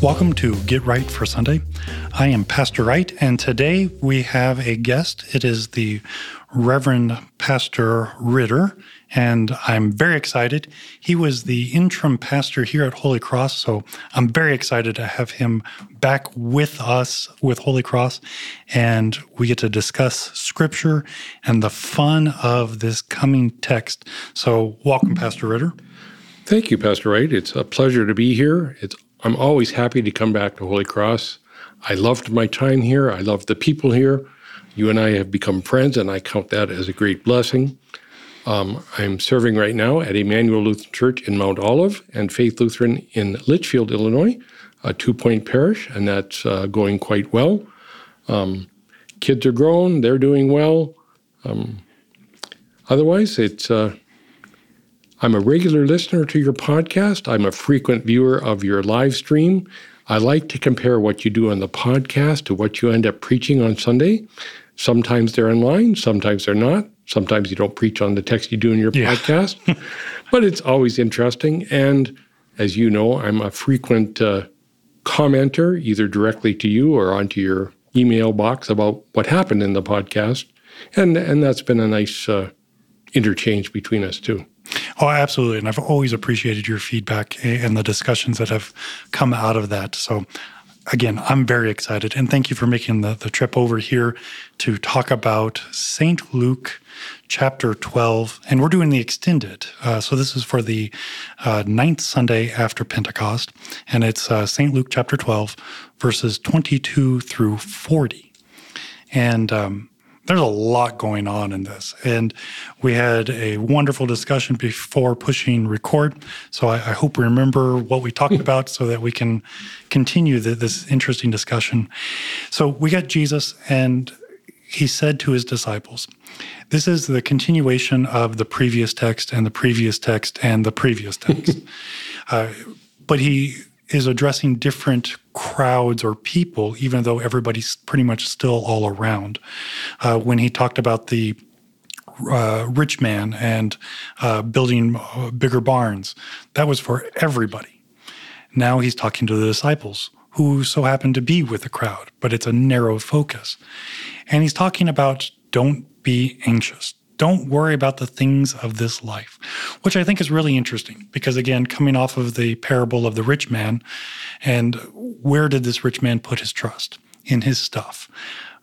Welcome to Get Right for Sunday. I am Pastor Wright, and today we have a guest. It is the Reverend Pastor Ritter, and I'm very excited. He was the interim pastor here at Holy Cross, so I'm very excited to have him back with us with Holy Cross, and we get to discuss scripture and the fun of this coming text. So, welcome, Pastor Ritter. Thank you, Pastor Wright. It's a pleasure to be here. It's I'm always happy to come back to Holy Cross. I loved my time here. I love the people here. You and I have become friends, and I count that as a great blessing. Um, I'm serving right now at Emmanuel Lutheran Church in Mount Olive and Faith Lutheran in Litchfield, Illinois, a two point parish, and that's uh, going quite well. Um, kids are grown, they're doing well. Um, otherwise, it's uh, I'm a regular listener to your podcast. I'm a frequent viewer of your live stream. I like to compare what you do on the podcast to what you end up preaching on Sunday. Sometimes they're in line, sometimes they're not. Sometimes you don't preach on the text you do in your yeah. podcast, but it's always interesting. And as you know, I'm a frequent uh, commenter, either directly to you or onto your email box about what happened in the podcast. And, and that's been a nice uh, interchange between us, too. Oh, absolutely. And I've always appreciated your feedback and the discussions that have come out of that. So, again, I'm very excited. And thank you for making the, the trip over here to talk about St. Luke chapter 12. And we're doing the extended. Uh, so, this is for the uh, ninth Sunday after Pentecost. And it's uh, St. Luke chapter 12, verses 22 through 40. And um, there's a lot going on in this. And we had a wonderful discussion before pushing record. So I, I hope we remember what we talked about so that we can continue the, this interesting discussion. So we got Jesus, and he said to his disciples, This is the continuation of the previous text and the previous text and the previous text. uh, but he is addressing different crowds or people, even though everybody's pretty much still all around. Uh, when he talked about the uh, rich man and uh, building uh, bigger barns, that was for everybody. Now he's talking to the disciples who so happen to be with the crowd, but it's a narrow focus. And he's talking about don't be anxious. Don't worry about the things of this life, which I think is really interesting because, again, coming off of the parable of the rich man, and where did this rich man put his trust? In his stuff.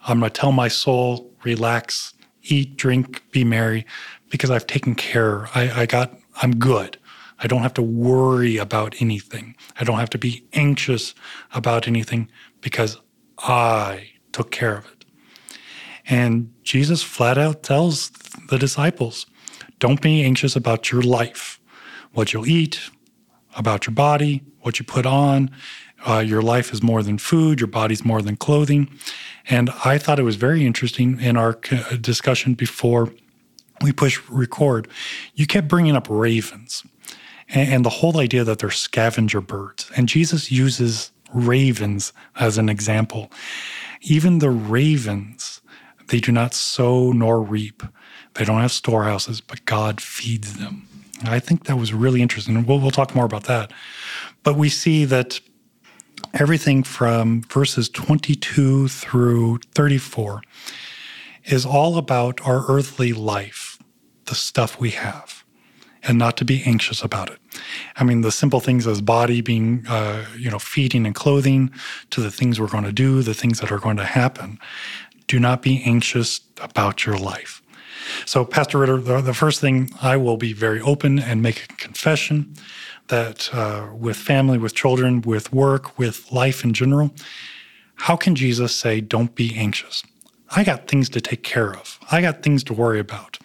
I'm going to tell my soul, relax, eat, drink, be merry, because I've taken care. I, I got, I'm good. I don't have to worry about anything. I don't have to be anxious about anything because I took care of it. And Jesus flat out tells the disciples don't be anxious about your life, what you'll eat, about your body, what you put on. Uh, your life is more than food, your body's more than clothing. And I thought it was very interesting in our discussion before we push record. You kept bringing up ravens and, and the whole idea that they're scavenger birds. And Jesus uses ravens as an example. Even the ravens they do not sow nor reap. They don't have storehouses, but God feeds them. And I think that was really interesting. We'll, we'll talk more about that. But we see that everything from verses 22 through 34 is all about our earthly life, the stuff we have, and not to be anxious about it. I mean, the simple things as body being, uh, you know, feeding and clothing, to the things we're going to do, the things that are going to happen do not be anxious about your life. So, Pastor Ritter, the, the first thing I will be very open and make a confession that uh, with family, with children, with work, with life in general, how can Jesus say, don't be anxious? I got things to take care of. I got things to worry about.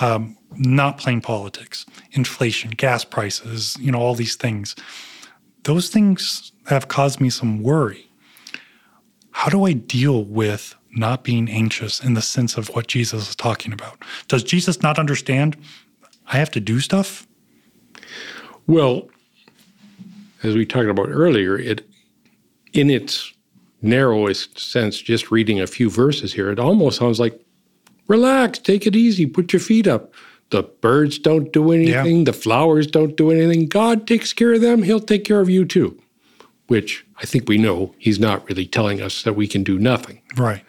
Um, not playing politics, inflation, gas prices, you know, all these things. Those things have caused me some worry. How do I deal with not being anxious in the sense of what Jesus is talking about? Does Jesus not understand I have to do stuff? Well, as we talked about earlier, it in its narrowest sense, just reading a few verses here, it almost sounds like relax, take it easy, put your feet up. The birds don't do anything, yeah. the flowers don't do anything. God takes care of them, He'll take care of you too. Which I think we know He's not really telling us that we can do nothing. Right.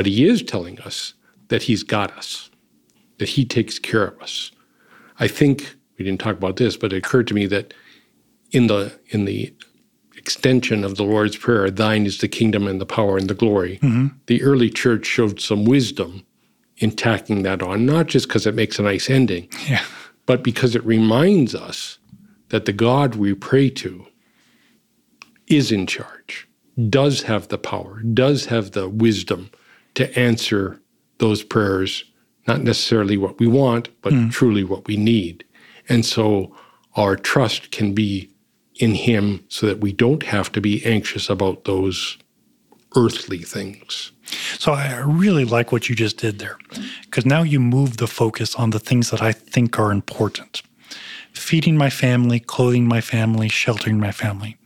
But He is telling us that He's got us, that He takes care of us. I think we didn't talk about this, but it occurred to me that in the in the extension of the Lord's Prayer, thine is the kingdom and the power and the glory, mm-hmm. the early church showed some wisdom in tacking that on, not just because it makes a nice ending, yeah. but because it reminds us that the God we pray to is in charge, does have the power, does have the wisdom to answer those prayers, not necessarily what we want, but mm. truly what we need. And so our trust can be in Him so that we don't have to be anxious about those earthly things. So I really like what you just did there because now you move the focus on the things that I think are important. Feeding my family, clothing my family, sheltering my family.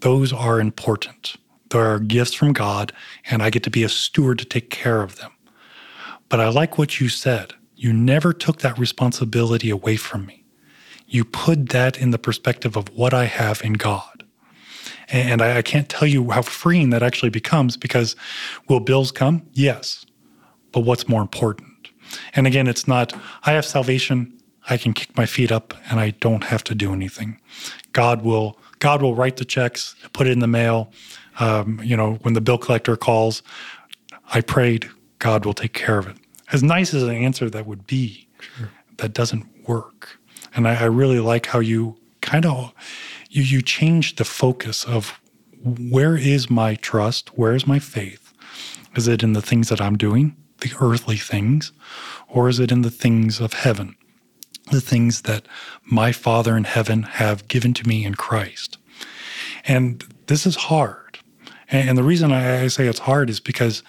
Those are important. There are gifts from God, and I get to be a steward to take care of them. But I like what you said. You never took that responsibility away from me you put that in the perspective of what I have in God. And I, I can't tell you how freeing that actually becomes because will bills come? Yes. But what's more important? And again, it's not, I have salvation, I can kick my feet up and I don't have to do anything. God will God will write the checks, put it in the mail. Um, you know, when the bill collector calls, I prayed, God will take care of it. As nice as an answer that would be, sure. that doesn't work. And I, I really like how you kind of you you change the focus of where is my trust, where is my faith? Is it in the things that I'm doing, the earthly things, or is it in the things of heaven, the things that my Father in heaven have given to me in Christ? And this is hard. And the reason I say it's hard is because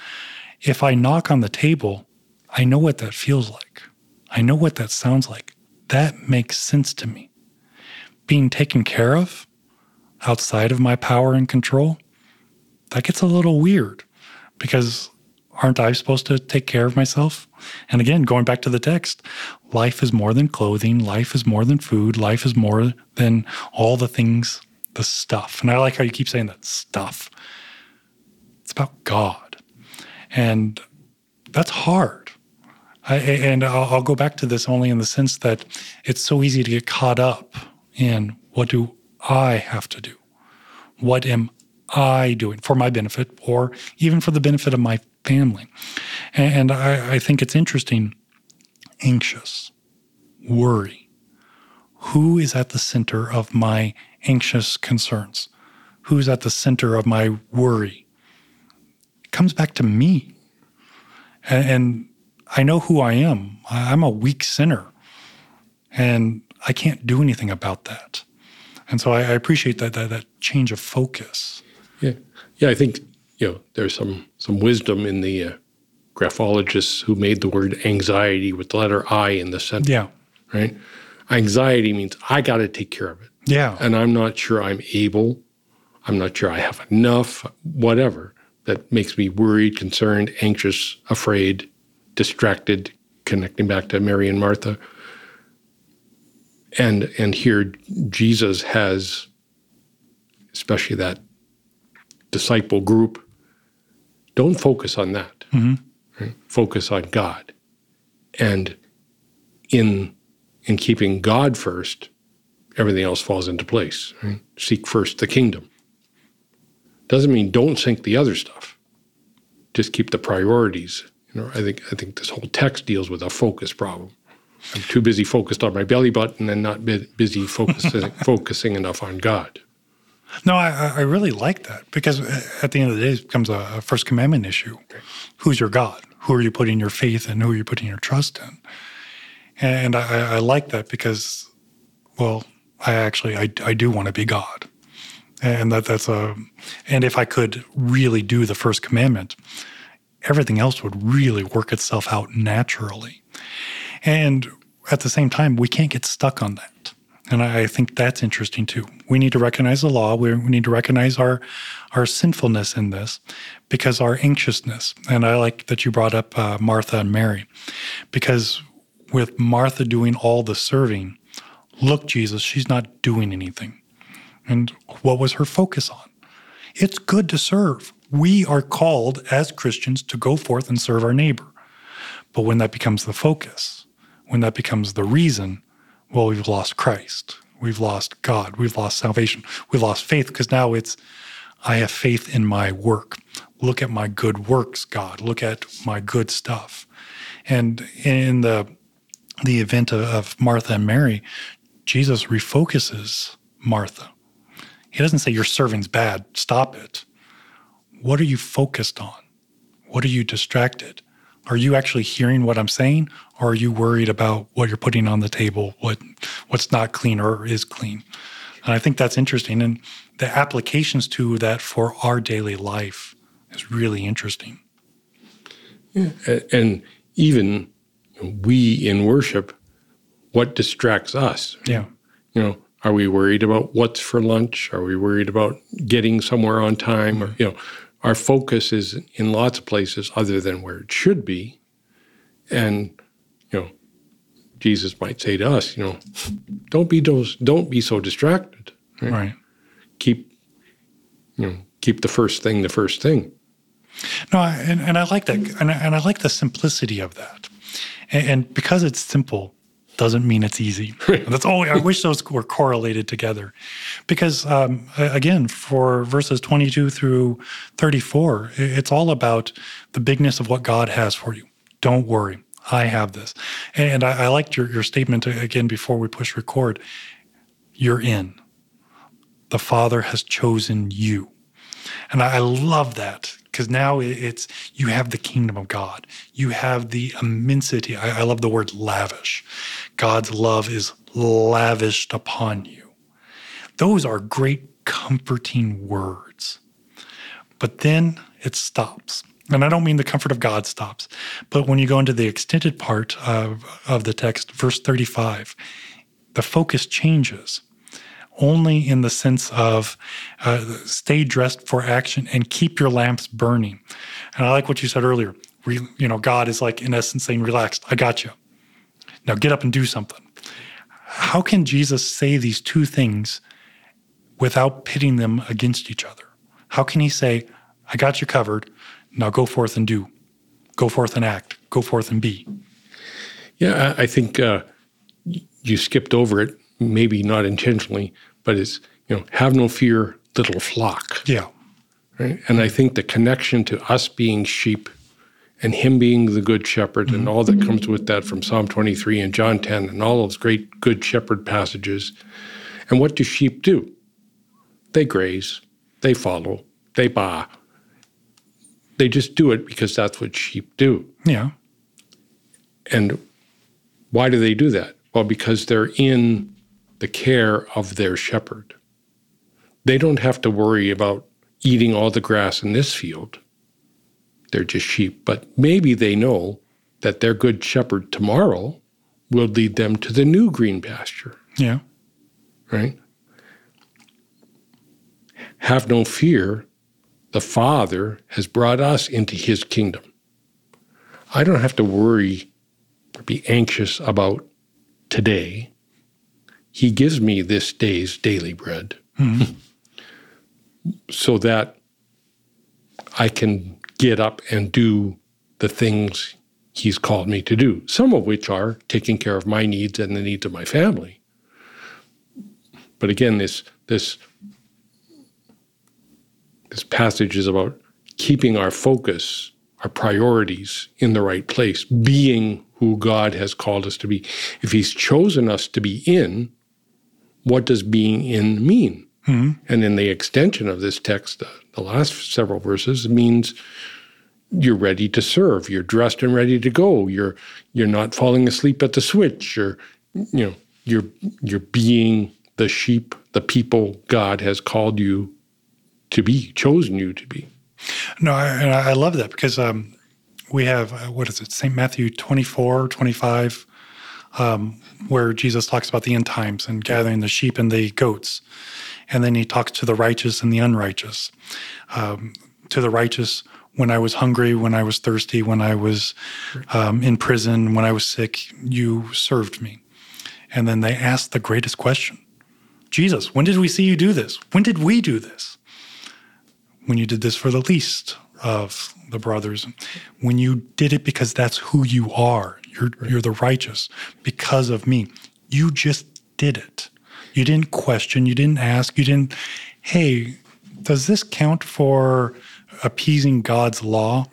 if I knock on the table, I know what that feels like. I know what that sounds like that makes sense to me. Being taken care of outside of my power and control, that gets a little weird because aren't I supposed to take care of myself? And again, going back to the text, life is more than clothing, life is more than food, life is more than all the things, the stuff. And I like how you keep saying that stuff. About God. And that's hard. I, and I'll, I'll go back to this only in the sense that it's so easy to get caught up in what do I have to do? What am I doing for my benefit or even for the benefit of my family? And I, I think it's interesting anxious, worry. Who is at the center of my anxious concerns? Who's at the center of my worry? Comes back to me. And, and I know who I am. I'm a weak sinner, and I can't do anything about that. And so I, I appreciate that, that that change of focus. Yeah, yeah. I think you know there's some some wisdom in the uh, graphologists who made the word anxiety with the letter I in the center. Yeah. Right. Anxiety means I got to take care of it. Yeah. And I'm not sure I'm able. I'm not sure I have enough. Whatever that makes me worried, concerned, anxious, afraid distracted, connecting back to Mary and Martha. And and here Jesus has, especially that disciple group, don't focus on that. Mm-hmm. Right? Focus on God. And in in keeping God first, everything else falls into place. Right? Seek first the kingdom. Doesn't mean don't sink the other stuff. Just keep the priorities you know, I think I think this whole text deals with a focus problem. I'm too busy focused on my belly button and not busy focusing focusing enough on God. No, I, I really like that because uh, at the end of the day, it becomes a, First Commandment issue. Who's your God? Who are you putting your faith in? Who are you putting your trust in? And I, I like that because, well, I actually I, I do want to be God, and that that's a and if I could really do the first commandment, everything else would really work itself out naturally. And at the same time, we can't get stuck on that. And I think that's interesting too. We need to recognize the law. We need to recognize our our sinfulness in this, because our anxiousness. And I like that you brought up uh, Martha and Mary, because with Martha doing all the serving, look, Jesus, she's not doing anything. And what was her focus on? It's good to serve. We are called as Christians to go forth and serve our neighbor. But when that becomes the focus, when that becomes the reason, well, we've lost Christ. We've lost God. We've lost salvation. We've lost faith because now it's, I have faith in my work. Look at my good works, God. Look at my good stuff. And in the the event of Martha and Mary, Jesus refocuses Martha. He doesn't say your serving's bad, stop it. What are you focused on? What are you distracted? Are you actually hearing what I'm saying or are you worried about what you're putting on the table, what what's not clean or is clean? And I think that's interesting and the applications to that for our daily life is really interesting. Yeah. And even we in worship, what distracts us? Yeah. You know, are we worried about what's for lunch? Are we worried about getting somewhere on time? Or, mm-hmm. you know, our focus is in lots of places other than where it should be. And, you know, Jesus might say to us, you know, don't be those, don't be so distracted. Right. right. Keep, you know, keep the first thing the first thing. No, and, and I like that, and I, and I like the simplicity of that. And, and because it's simple, doesn't mean it's easy. That's all. I wish those were correlated together, because um, again, for verses 22 through 34, it's all about the bigness of what God has for you. Don't worry, I have this. And I, I liked your your statement again before we push record. You're in. The Father has chosen you, and I, I love that because now it's you have the kingdom of God. You have the immensity. I, I love the word lavish. God's love is lavished upon you. Those are great, comforting words. But then it stops. And I don't mean the comfort of God stops, but when you go into the extended part of, of the text, verse 35, the focus changes only in the sense of uh, stay dressed for action and keep your lamps burning. And I like what you said earlier. Re, you know, God is like, in essence, saying, relaxed, I got you. Now get up and do something. How can Jesus say these two things without pitting them against each other? How can he say, I got you covered, now go forth and do, go forth and act, go forth and be? Yeah, I think uh, you skipped over it maybe not intentionally, but it's, you know, have no fear, little flock. Yeah. Right. And I think the connection to us being sheep and him being the good shepherd mm-hmm. and all that comes with that from Psalm 23 and John 10 and all those great good shepherd passages. And what do sheep do? They graze, they follow, they baa. They just do it because that's what sheep do. Yeah. And why do they do that? Well, because they're in the care of their shepherd. They don't have to worry about eating all the grass in this field. They're just sheep, but maybe they know that their good shepherd tomorrow will lead them to the new green pasture. Yeah. Right? Have no fear. The Father has brought us into his kingdom. I don't have to worry or be anxious about today he gives me this day's daily bread mm-hmm. so that I can get up and do the things He's called me to do, some of which are taking care of my needs and the needs of my family. But again, this, this, this passage is about keeping our focus, our priorities in the right place, being who God has called us to be. If He's chosen us to be in, what does being in mean? And in the extension of this text, the, the last several verses means you're ready to serve. You're dressed and ready to go. You're you're not falling asleep at the switch. You're you know you're you're being the sheep, the people God has called you to be, chosen you to be. No, I, I love that because um, we have, uh, what is it, St. Matthew 24, 25, um, where Jesus talks about the end times and gathering the sheep and the goats. And then he talks to the righteous and the unrighteous. Um, to the righteous, when I was hungry, when I was thirsty, when I was um, in prison, when I was sick, you served me. And then they asked the greatest question Jesus, when did we see you do this? When did we do this? When you did this for the least of the brothers, when you did it because that's who you are, you're, right. you're the righteous because of me. You just did it. You didn't question, you didn't ask, you didn't, hey, does this count for appeasing God's law?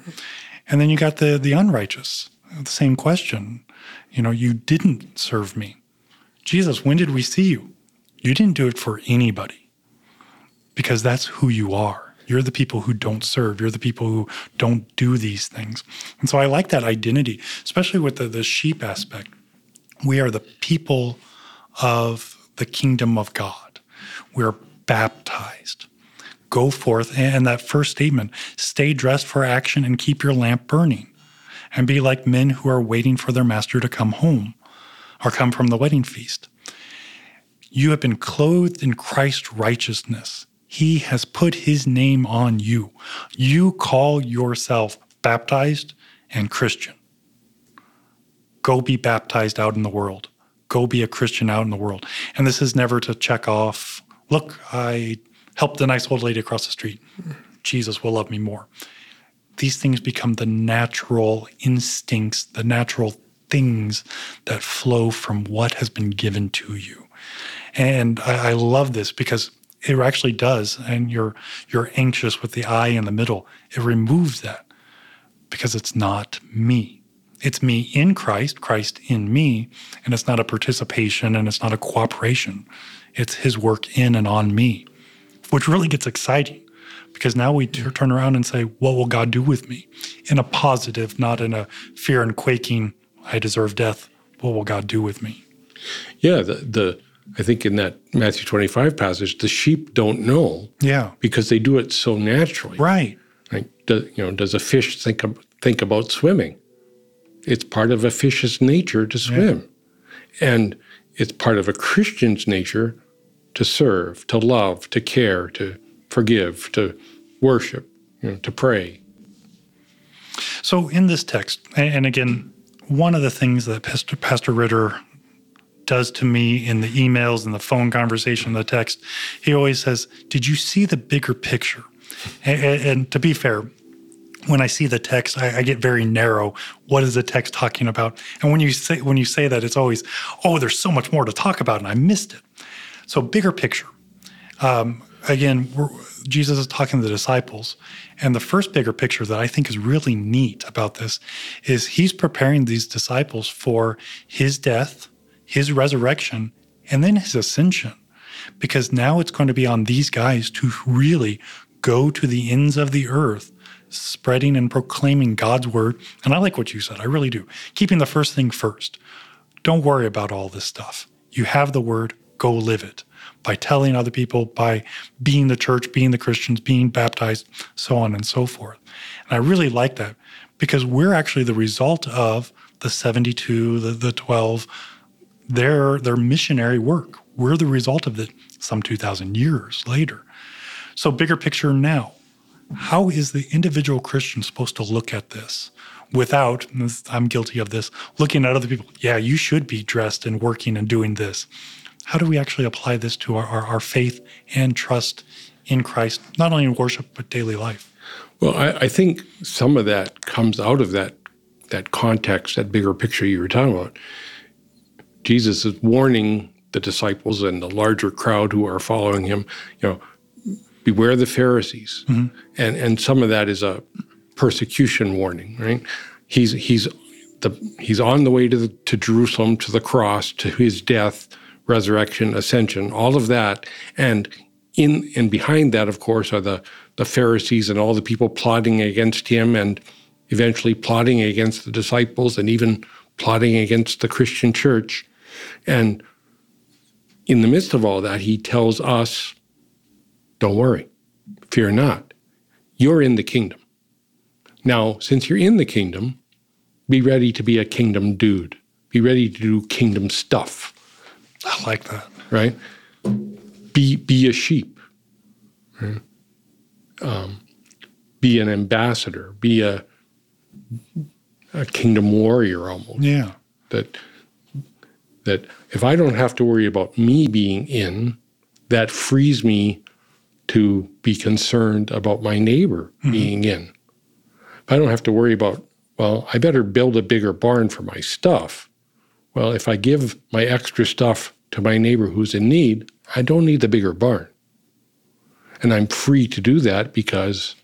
And then you got the the unrighteous, the same question. You know, you didn't serve me. Jesus, when did we see you? You didn't do it for anybody because that's who you are. You're the people who don't serve. You're the people who don't do these things. And so I like that identity, especially with the, the sheep aspect. We are the people of the kingdom of God. We're baptized. Go forth. And that first statement stay dressed for action and keep your lamp burning. And be like men who are waiting for their master to come home or come from the wedding feast. You have been clothed in Christ's righteousness. He has put his name on you. You call yourself baptized and Christian. Go be baptized out in the world. Go be a Christian out in the world. And this is never to check off, look, I helped a nice old lady across the street. Jesus will love me more. These things become the natural instincts, the natural things that flow from what has been given to you. And I, I love this because it actually does. And you're you're anxious with the I in the middle. It removes that because it's not me. It's me in Christ, Christ in me, and it's not a participation and it's not a cooperation. It's his work in and on me, which really gets exciting because now we turn around and say, What will God do with me? In a positive, not in a fear and quaking, I deserve death. What will God do with me? Yeah, the, the I think in that Matthew 25 passage, the sheep don't know. Yeah. Because they do it so naturally. Right. Like, do, you know, does a fish think, of, think about swimming? It's part of a fish's nature to swim. Yeah. And it's part of a Christian's nature to serve, to love, to care, to forgive, to worship, you know, to pray. So in this text, and again, one of the things that Pastor, Pastor Ritter does to me in the emails and the phone conversation, the text, he always says, Did you see the bigger picture? And, and to be fair, when I see the text, I, I, get very narrow. What is the text talking about? And when you say when you say that, it's always, oh, there's so much more to talk about, and I missed it. So bigger picture. Um, again, Jesus is talking to the disciples, and the first bigger picture that I think is really neat about this is he's preparing these disciples for his death, his resurrection, and then his ascension. Because now it's going to be on these guys to really go to the ends of the earth, spreading and proclaiming God's word. And I like what you said, I really do. Keeping the first thing first. Don't worry about all this stuff. You have the word, go live it by telling other people, by being the church, being the Christians, being baptized, so on and so forth. And I really like that because we're actually the result of the 72, the, the 12, their their missionary work. We're the result of it some 2,000 years later. So, bigger picture now. How is the individual Christian supposed to look at this without, I'm guilty of this, looking at other people? Yeah, you should be dressed and working and doing this. How do we actually apply this to our, our, our faith and trust in Christ, not only in worship, but daily life? Well, I, I think some of that comes out of that that context, that bigger picture you were talking about. Jesus is warning the disciples and the larger crowd who are following him, you know, beware the Pharisees. Mm-hmm. And and some of that is a persecution warning, right? He's he's the he's on the way to the, to Jerusalem to the cross to his death, resurrection, ascension, all of that, and in and behind that, of course, are the, the Pharisees and all the people plotting against him and eventually plotting against the disciples and even plotting against the Christian church. And in the midst of all that, he tells us, don't worry, fear not. You're in the kingdom. Now, since you're in the kingdom, be ready to be a kingdom dude. Be ready to do kingdom stuff. I like that. Right? Be be a sheep. Right? Um, be an ambassador. Be a a kingdom warrior almost. Yeah. That that if I don't have to worry about me being in, that frees me to be concerned about my neighbor mm-hmm. being in. If I don't have to worry about, well, I better build a bigger barn for my stuff. Well, if I give my extra stuff to my neighbor who's in need, I don't need the bigger barn. And I'm free to do that because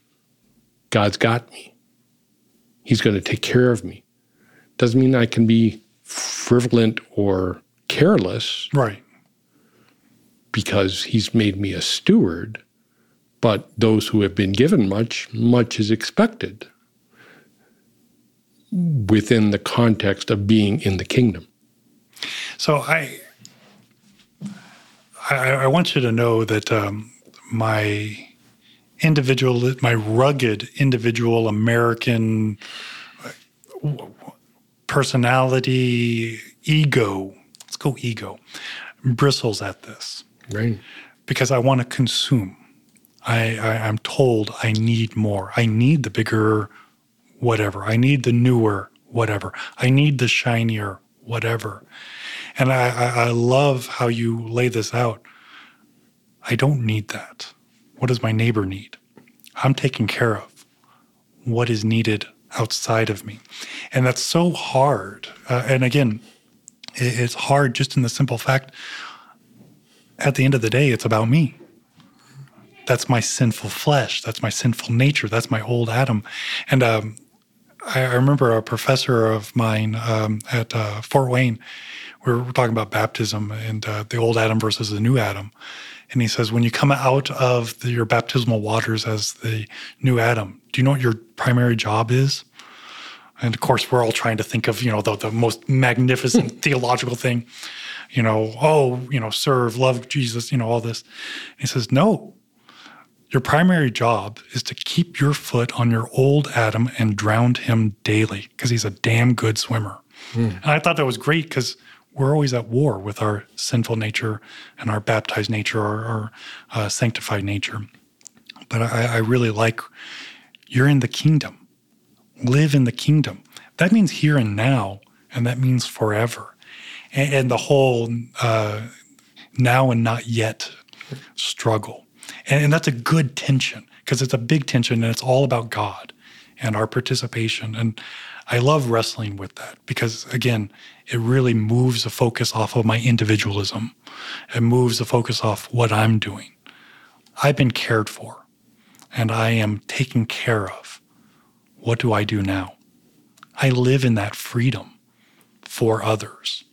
God's got me. He's going to take care of me. Doesn't mean I can be frivolent or careless. Right. Because he's made me a steward. But those who have been given much, much is expected within the context of being in the kingdom. So I, I, I want you to know that um, my individual, my rugged individual American personality, ego, let's go ego, bristles at this. Right. Because I want to consume. I, I, I'm told I need more. I need the bigger whatever. I need the newer whatever. I need the shinier whatever. And I, I, I love how you lay this out. I don't need that. What does my neighbor need? I'm taken care of what is needed outside of me. And that's so hard. Uh, and again, it's hard just in the simple fact at the end of the day, it's about me. That's my sinful flesh. That's my sinful nature. That's my old Adam. And um, I, I, remember a professor of mine um, at uh, Fort Wayne, we were talking about baptism and uh, the old Adam versus the new Adam. And he says, when you come out of the, your baptismal waters as the new Adam, do you know what your primary job is? And of course, we're all trying to think of, you know, the, the most magnificent theological thing, you know, oh, you know, serve, love Jesus, you know, all this. And he says, no, your primary job is to keep your foot on your old Adam and drown him daily because he's a damn good swimmer. Mm. And I thought that was great because we're always at war with our sinful nature and our baptized nature or our uh, sanctified nature. But I, I really like you're in the kingdom, live in the kingdom. That means here and now, and that means forever. And, and the whole uh, now and not yet struggle. And, and that's a good tension because it's a big tension and it's all about God and our participation. And I love wrestling with that because, again, it really moves the focus off of my individualism. It moves the focus off what I'm doing. I've been cared for and I am taken care of. What do I do now? I live in that freedom for others.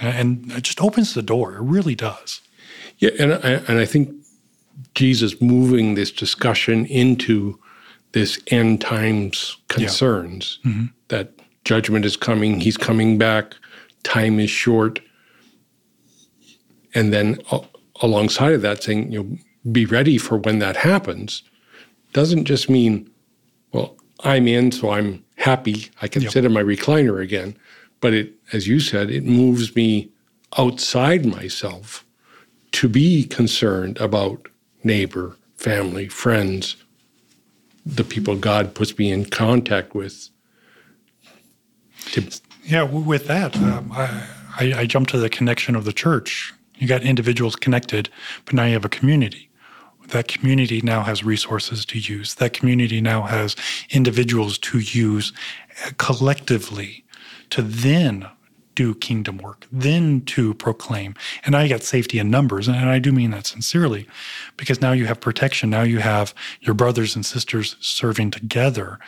And it just opens the door. It really does. Yeah, and I, and I think Jesus moving this discussion into this end times concerns yeah. mm-hmm. that judgment is coming, he's coming back, time is short. And then uh, alongside of that, saying, you know, be ready for when that happens, doesn't just mean, well, I'm in, so I'm happy. I can yep. sit in my recliner again. But it, as you said, it moves me outside myself to be concerned about neighbor, family, friends, the people God puts me in contact with. To yeah, with that, um, I, I, I jump to the connection of the church. You got individuals connected, but now you have a community. That community now has resources to use. That community now has individuals to use collectively to then do kingdom work, then to proclaim. And I got safety in numbers. And I do mean that sincerely because now you have protection. Now you have your brothers and sisters serving together.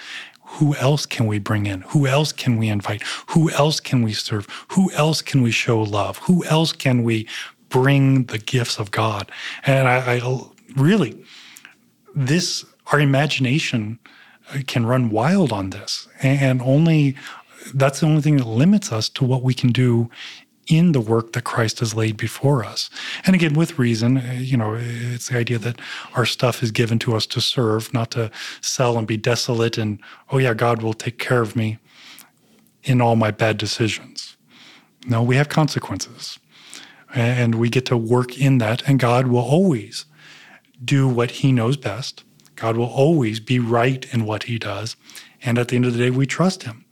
Who else can we bring in? Who else can we invite? Who else can we serve? Who else can we show love? Who else can we bring the gifts of God? And I, I really, this, our imagination uh, can run wild on this. And only, that's the only thing that limits us to what we can do in the work that Christ has laid before us. And again, with reason, uh, you know, it's the idea that our stuff is given to us to serve, not to sell and be desolate and, oh, yeah, God will take care of me in all my bad decisions. No, we have consequences. And we get to work in that, and God will always do what He knows best. God will always be right in what He does. And at the end of the day, we trust Him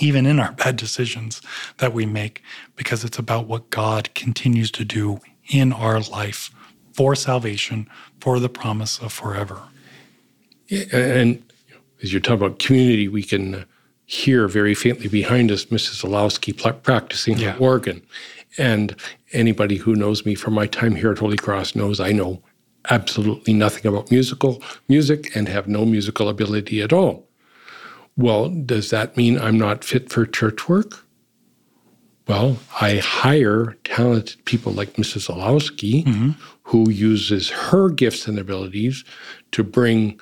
even in our bad decisions that we make, because it's about what God continues to do in our life for salvation, for the promise of forever. Yeah, and as you're talking about community, we can uh, hear very faintly behind us Mrs. Olowski practicing yeah. organ. And anybody who knows me from my time here at Holy Cross knows I know absolutely nothing about musical music and have no musical ability at all. Well, does that mean I'm not fit for church work? Well, I hire talented people like Mrs. Olowski, mm-hmm. who uses her gifts and abilities to bring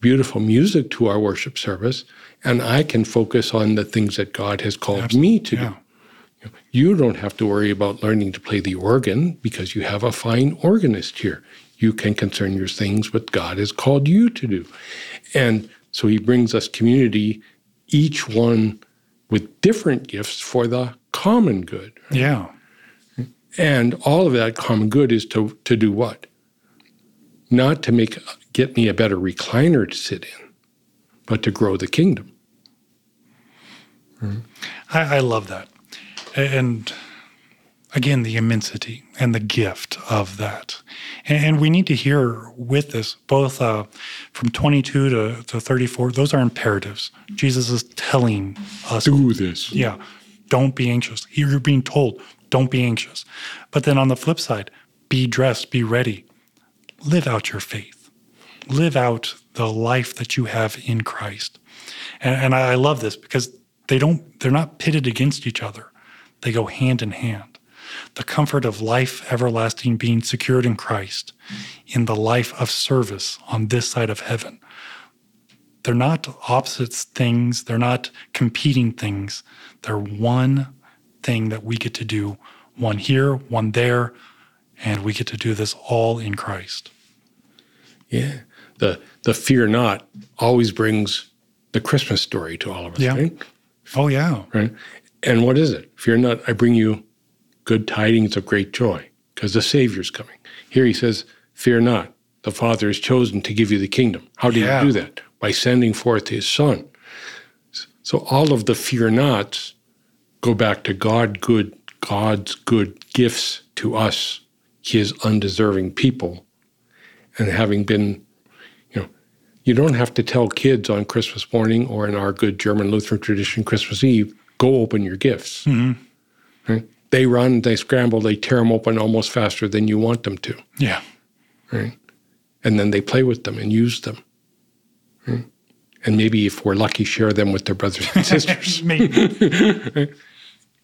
beautiful music to our worship service, and I can focus on the things that God has called Absolutely. me to yeah. do. You don't have to worry about learning to play the organ because you have a fine organist here. You can concern your things what God has called you to do. And so he brings us community, each one with different gifts for the common good. Right? Yeah. And all of that common good is to, to do what? Not to make get me a better recliner to sit in, but to grow the kingdom. Mm-hmm. I, I love that. And again, the immensity and the gift of that. And we need to hear with this, both uh, from 22 to, to 34, those are imperatives. Jesus is telling us do this. Yeah. Don't be anxious. You're being told, don't be anxious. But then on the flip side, be dressed, be ready. Live out your faith. Live out the life that you have in Christ. And, and I love this because they don't, they're not pitted against each other. They go hand in hand the comfort of life everlasting being secured in Christ, in the life of service on this side of heaven. They're not opposite things, they're not competing things. They're one thing that we get to do, one here, one there, and we get to do this all in Christ. Yeah. The the fear not always brings the Christmas story to all of us, yeah. right? Oh yeah. Right. And what is it? Fear not, I bring you good tidings of great joy, because the Savior's coming. Here he says, Fear not, the Father has chosen to give you the kingdom. How did yeah. he do that? By sending forth his Son. So all of the fear nots go back to God good, God's good gifts to us, his undeserving people. And having been, you know, you don't have to tell kids on Christmas morning or in our good German Lutheran tradition, Christmas Eve, go open your gifts. Mm-hmm. Right? They run, they scramble, they tear them open almost faster than you want them to. Yeah. Right. And then they play with them and use them. Right? And maybe if we're lucky, share them with their brothers and sisters. maybe.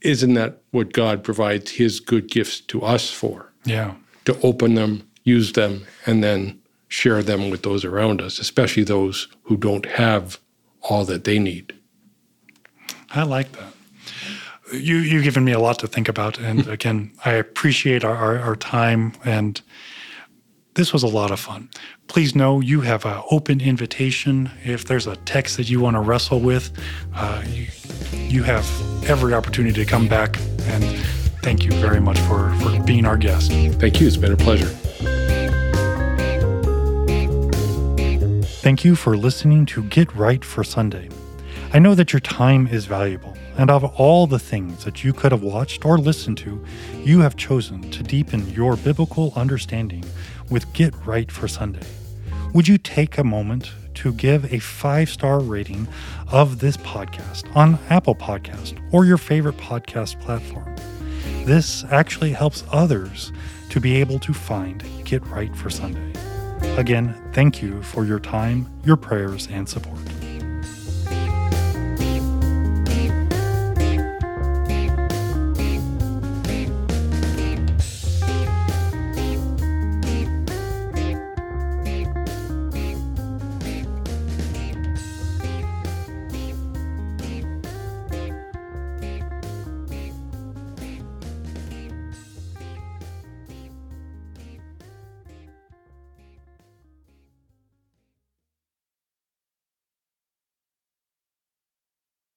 Isn't that what God provides his good gifts to us for? Yeah. To open them, use them, and then share them with those around us, especially those who don't have all that they need. I like that you you've given me a lot to think about, and again, I appreciate our, our, our time and. This was a lot of fun. Please know you have an open invitation. If there's a text that you want to wrestle with, uh, you, you have every opportunity to come back. And thank you very much for, for being our guest. Thank you. It's been a pleasure. Thank you for listening to Get Right for Sunday. I know that your time is valuable. And of all the things that you could have watched or listened to, you have chosen to deepen your biblical understanding with Get Right for Sunday. Would you take a moment to give a five star rating of this podcast on Apple Podcast or your favorite podcast platform? This actually helps others to be able to find Get Right for Sunday. Again, thank you for your time, your prayers, and support.